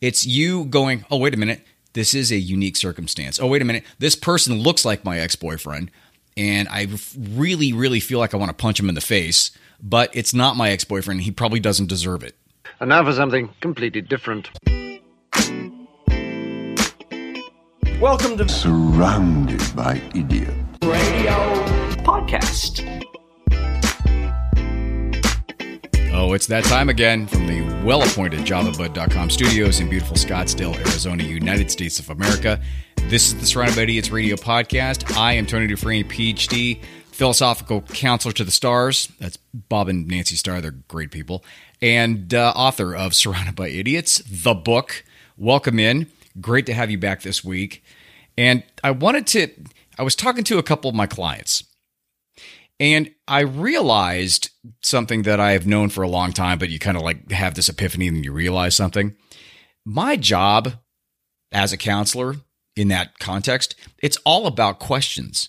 It's you going, oh, wait a minute, this is a unique circumstance. Oh, wait a minute, this person looks like my ex boyfriend, and I really, really feel like I want to punch him in the face, but it's not my ex boyfriend. He probably doesn't deserve it. And now for something completely different. Welcome to surrounded by idiots. Radio Podcast. Oh, it's that time again from the well appointed JavaBud.com studios in beautiful Scottsdale, Arizona, United States of America. This is the Surrounded by Idiots radio podcast. I am Tony Dufresne, PhD, philosophical counselor to the stars. That's Bob and Nancy Starr. They're great people. And uh, author of Surrounded by Idiots, the book. Welcome in. Great to have you back this week. And I wanted to, I was talking to a couple of my clients and I realized something that I have known for a long time, but you kind of like have this epiphany and you realize something. My job as a counselor in that context, it's all about questions.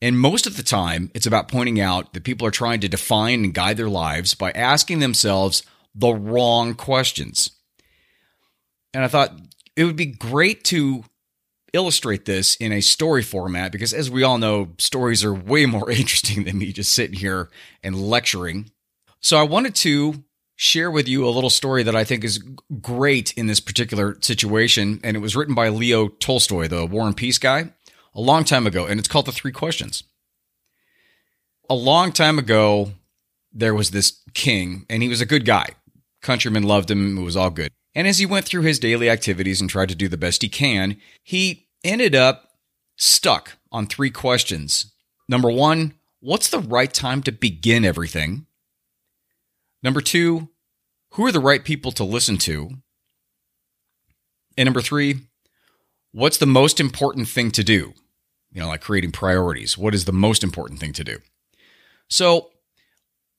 And most of the time, it's about pointing out that people are trying to define and guide their lives by asking themselves the wrong questions. And I thought it would be great to illustrate this in a story format because, as we all know, stories are way more interesting than me just sitting here and lecturing. So, I wanted to share with you a little story that I think is great in this particular situation. And it was written by Leo Tolstoy, the War and Peace guy, a long time ago. And it's called The Three Questions. A long time ago, there was this king, and he was a good guy. Countrymen loved him, it was all good. And as he went through his daily activities and tried to do the best he can, he ended up stuck on three questions. Number one, what's the right time to begin everything? Number two, who are the right people to listen to? And number three, what's the most important thing to do? You know, like creating priorities. What is the most important thing to do? So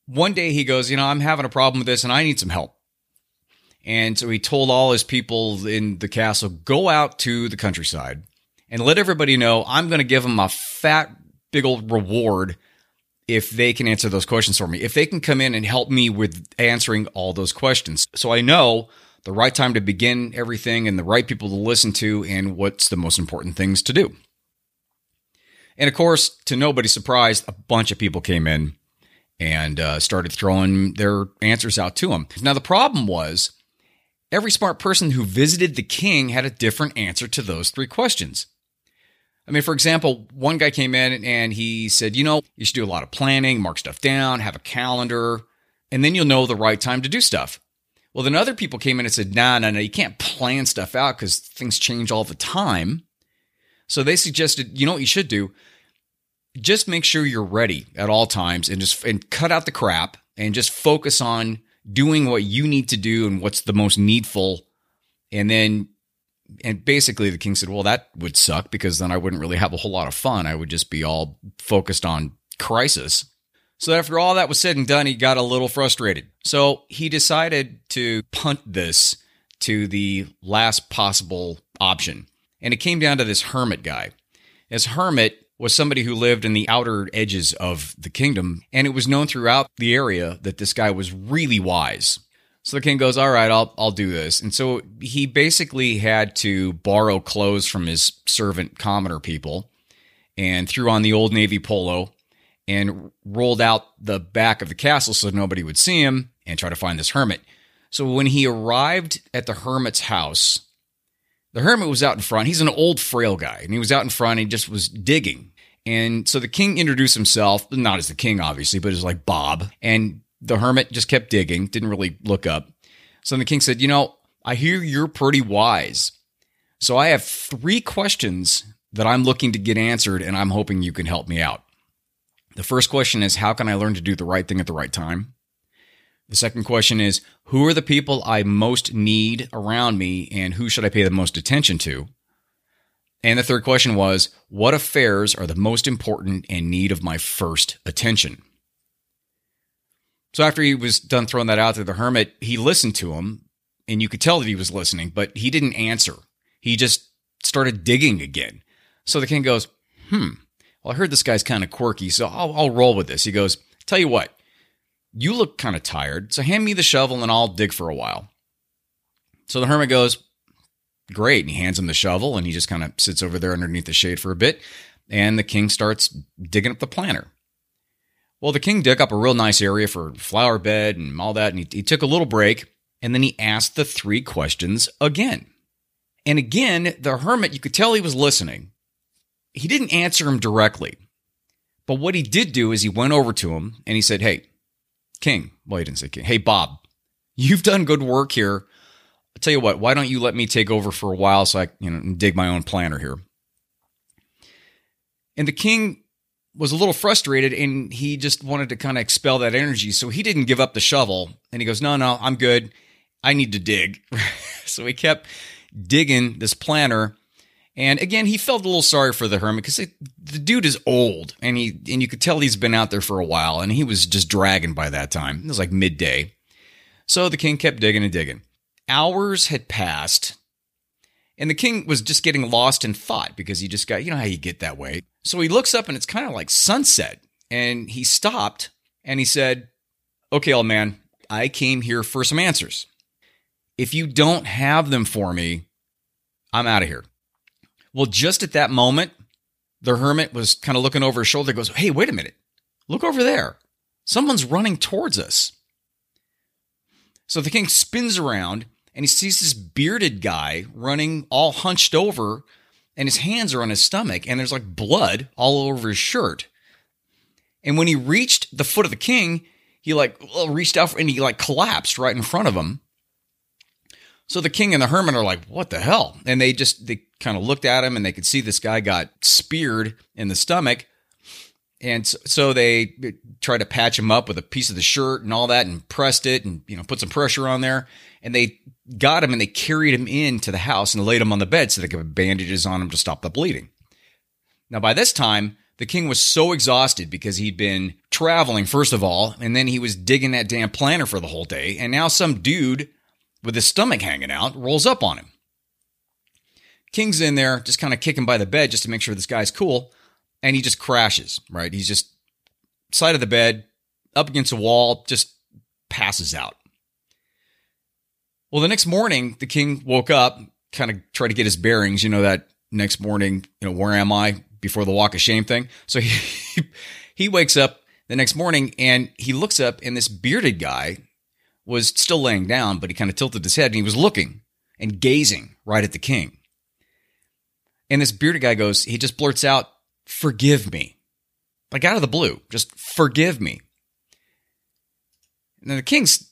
one day he goes, You know, I'm having a problem with this and I need some help. And so he told all his people in the castle, go out to the countryside and let everybody know I'm going to give them a fat, big old reward if they can answer those questions for me. If they can come in and help me with answering all those questions. So I know the right time to begin everything and the right people to listen to and what's the most important things to do. And of course, to nobody's surprise, a bunch of people came in and uh, started throwing their answers out to him. Now, the problem was Every smart person who visited the king had a different answer to those three questions. I mean, for example, one guy came in and he said, you know, you should do a lot of planning, mark stuff down, have a calendar, and then you'll know the right time to do stuff. Well, then other people came in and said, nah, no, no, you can't plan stuff out because things change all the time. So they suggested, you know what you should do? Just make sure you're ready at all times and just and cut out the crap and just focus on doing what you need to do and what's the most needful. And then, and basically the king said, well, that would suck because then I wouldn't really have a whole lot of fun. I would just be all focused on crisis. So after all that was said and done, he got a little frustrated. So he decided to punt this to the last possible option. And it came down to this hermit guy. As hermit, was somebody who lived in the outer edges of the kingdom, and it was known throughout the area that this guy was really wise. So the king goes, "All right, I'll I'll do this." And so he basically had to borrow clothes from his servant commoner people and threw on the old navy polo and rolled out the back of the castle so nobody would see him and try to find this hermit. So when he arrived at the hermit's house, the hermit was out in front. He's an old frail guy and he was out in front. he just was digging and so the king introduced himself, not as the king, obviously, but as like Bob. And the hermit just kept digging, didn't really look up. So the king said, You know, I hear you're pretty wise. So I have three questions that I'm looking to get answered, and I'm hoping you can help me out. The first question is, How can I learn to do the right thing at the right time? The second question is, Who are the people I most need around me, and who should I pay the most attention to? And the third question was What affairs are the most important and need of my first attention? So after he was done throwing that out to the hermit, he listened to him and you could tell that he was listening, but he didn't answer. He just started digging again. So the king goes, Hmm, well, I heard this guy's kind of quirky, so I'll, I'll roll with this. He goes, Tell you what, you look kind of tired, so hand me the shovel and I'll dig for a while. So the hermit goes, Great. And he hands him the shovel and he just kind of sits over there underneath the shade for a bit. And the king starts digging up the planter. Well, the king dug up a real nice area for flower bed and all that. And he, he took a little break and then he asked the three questions again. And again, the hermit, you could tell he was listening. He didn't answer him directly. But what he did do is he went over to him and he said, Hey, King. Well, he didn't say King. Hey, Bob, you've done good work here. I'll tell you what, why don't you let me take over for a while so I you know dig my own planter here? And the king was a little frustrated and he just wanted to kind of expel that energy. So he didn't give up the shovel and he goes, No, no, I'm good. I need to dig. so he kept digging this planter. And again, he felt a little sorry for the hermit because the dude is old, and he and you could tell he's been out there for a while, and he was just dragging by that time. It was like midday, so the king kept digging and digging. Hours had passed, and the king was just getting lost in thought because he just got you know how you get that way. So he looks up, and it's kind of like sunset, and he stopped and he said, "Okay, old man, I came here for some answers." If you don't have them for me, I'm out of here. Well, just at that moment, the hermit was kind of looking over his shoulder, goes, Hey, wait a minute. Look over there. Someone's running towards us. So the king spins around and he sees this bearded guy running all hunched over, and his hands are on his stomach, and there's like blood all over his shirt. And when he reached the foot of the king, he like reached out and he like collapsed right in front of him. So the king and the hermit are like, what the hell? And they just, they kind of looked at him and they could see this guy got speared in the stomach. And so they tried to patch him up with a piece of the shirt and all that and pressed it and, you know, put some pressure on there. And they got him and they carried him into the house and laid him on the bed so they could put bandages on him to stop the bleeding. Now, by this time, the king was so exhausted because he'd been traveling, first of all, and then he was digging that damn planter for the whole day. And now some dude with his stomach hanging out, rolls up on him. King's in there, just kind of kicking by the bed just to make sure this guy's cool, and he just crashes, right? He's just side of the bed, up against a wall, just passes out. Well, the next morning, the king woke up, kind of tried to get his bearings. You know, that next morning, you know, where am I before the walk of shame thing? So he, he wakes up the next morning and he looks up, and this bearded guy was still laying down, but he kind of tilted his head and he was looking and gazing right at the king. And this bearded guy goes, he just blurts out, Forgive me. Like out of the blue, just forgive me. And then the king's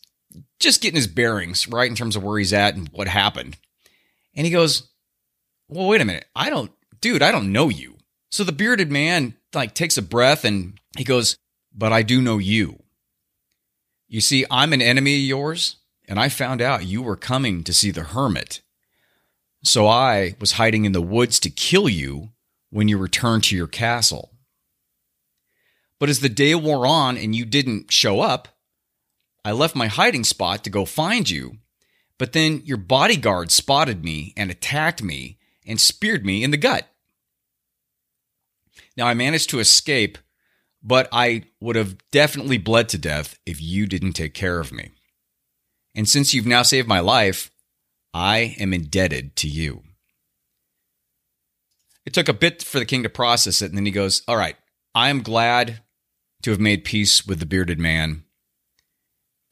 just getting his bearings right in terms of where he's at and what happened. And he goes, Well, wait a minute. I don't, dude, I don't know you. So the bearded man like takes a breath and he goes, But I do know you. You see, I'm an enemy of yours, and I found out you were coming to see the hermit. So I was hiding in the woods to kill you when you returned to your castle. But as the day wore on and you didn't show up, I left my hiding spot to go find you. But then your bodyguard spotted me and attacked me and speared me in the gut. Now I managed to escape but I would have definitely bled to death if you didn't take care of me. And since you've now saved my life, I am indebted to you. It took a bit for the king to process it, and then he goes, All right, I am glad to have made peace with the bearded man.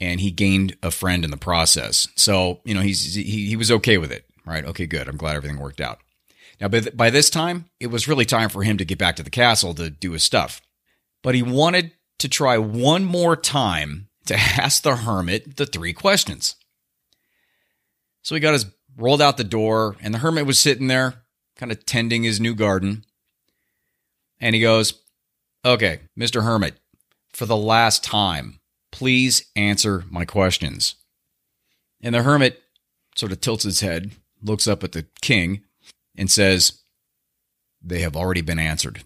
And he gained a friend in the process. So, you know, he's, he, he was okay with it, right? Okay, good. I'm glad everything worked out. Now, by, by this time, it was really time for him to get back to the castle to do his stuff but he wanted to try one more time to ask the hermit the three questions. So he got his rolled out the door, and the hermit was sitting there, kind of tending his new garden. And he goes, Okay, Mr. Hermit, for the last time, please answer my questions. And the hermit sort of tilts his head, looks up at the king, and says, They have already been answered.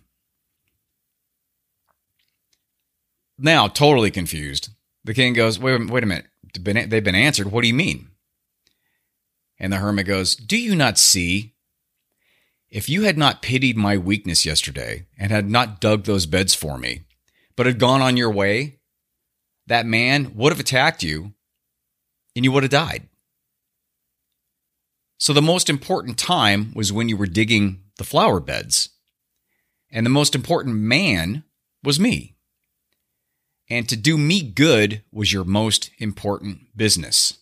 Now, totally confused. The king goes, wait, wait a minute. They've been answered. What do you mean? And the hermit goes, Do you not see? If you had not pitied my weakness yesterday and had not dug those beds for me, but had gone on your way, that man would have attacked you and you would have died. So the most important time was when you were digging the flower beds. And the most important man was me. And to do me good was your most important business.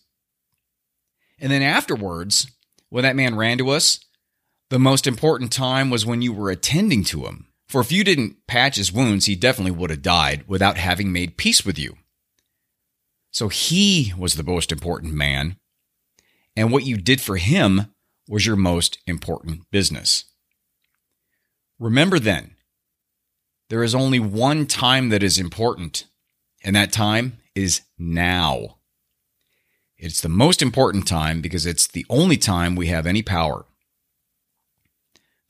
And then afterwards, when that man ran to us, the most important time was when you were attending to him. For if you didn't patch his wounds, he definitely would have died without having made peace with you. So he was the most important man and what you did for him was your most important business. Remember then, there is only one time that is important, and that time is now. It's the most important time because it's the only time we have any power.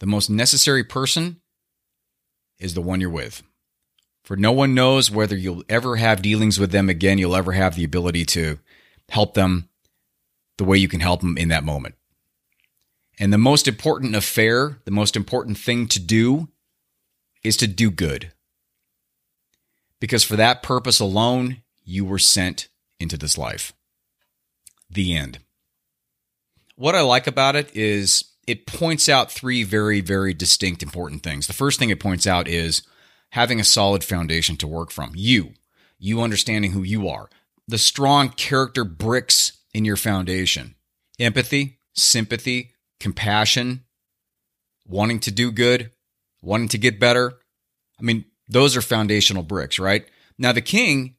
The most necessary person is the one you're with. For no one knows whether you'll ever have dealings with them again, you'll ever have the ability to help them the way you can help them in that moment. And the most important affair, the most important thing to do is to do good. Because for that purpose alone, you were sent into this life. The end. What I like about it is it points out three very, very distinct important things. The first thing it points out is having a solid foundation to work from. You, you understanding who you are, the strong character bricks in your foundation empathy, sympathy, compassion, wanting to do good, wanting to get better. I mean, those are foundational bricks, right? Now, the king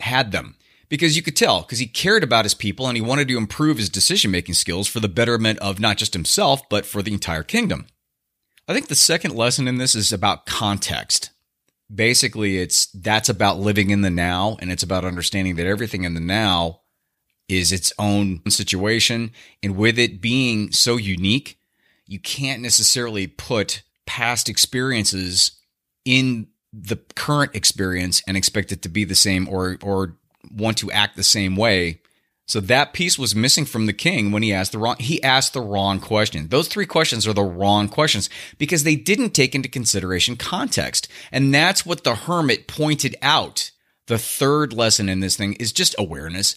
had them because you could tell because he cared about his people and he wanted to improve his decision making skills for the betterment of not just himself, but for the entire kingdom. I think the second lesson in this is about context. Basically, it's that's about living in the now and it's about understanding that everything in the now is its own situation. And with it being so unique, you can't necessarily put past experiences in the current experience and expect it to be the same or or want to act the same way. So that piece was missing from the king when he asked the wrong he asked the wrong question. Those three questions are the wrong questions because they didn't take into consideration context. And that's what the hermit pointed out. The third lesson in this thing is just awareness.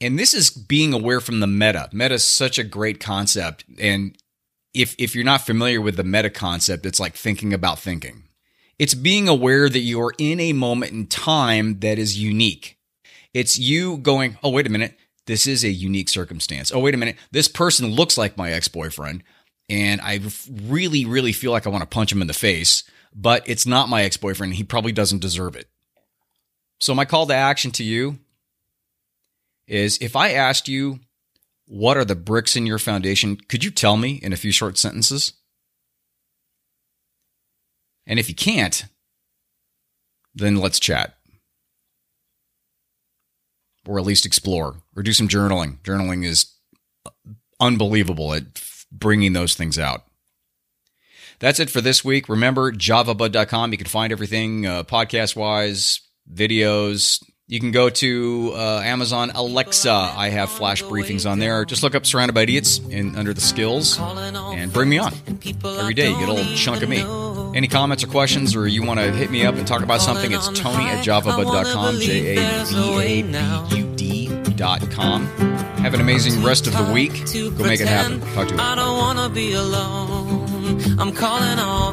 And this is being aware from the meta. Meta is such a great concept. And if, if you're not familiar with the meta concept, it's like thinking about thinking. It's being aware that you're in a moment in time that is unique. It's you going, oh, wait a minute. This is a unique circumstance. Oh, wait a minute. This person looks like my ex boyfriend. And I really, really feel like I want to punch him in the face, but it's not my ex boyfriend. He probably doesn't deserve it. So, my call to action to you is if I asked you, what are the bricks in your foundation? Could you tell me in a few short sentences? And if you can't, then let's chat. Or at least explore or do some journaling. Journaling is unbelievable at bringing those things out. That's it for this week. Remember, javabud.com. You can find everything uh, podcast wise, videos, you can go to uh, Amazon Alexa. I have flash briefings on there. Just look up Surrounded by Idiots in, under the skills and bring me on. Every day you get a little chunk of me. Any comments or questions, or you want to hit me up and talk about something, it's tony at javabud.com, J A V A B U D.com. Have an amazing rest of the week. Go make it happen. Talk to you. I don't want to be alone. I'm calling all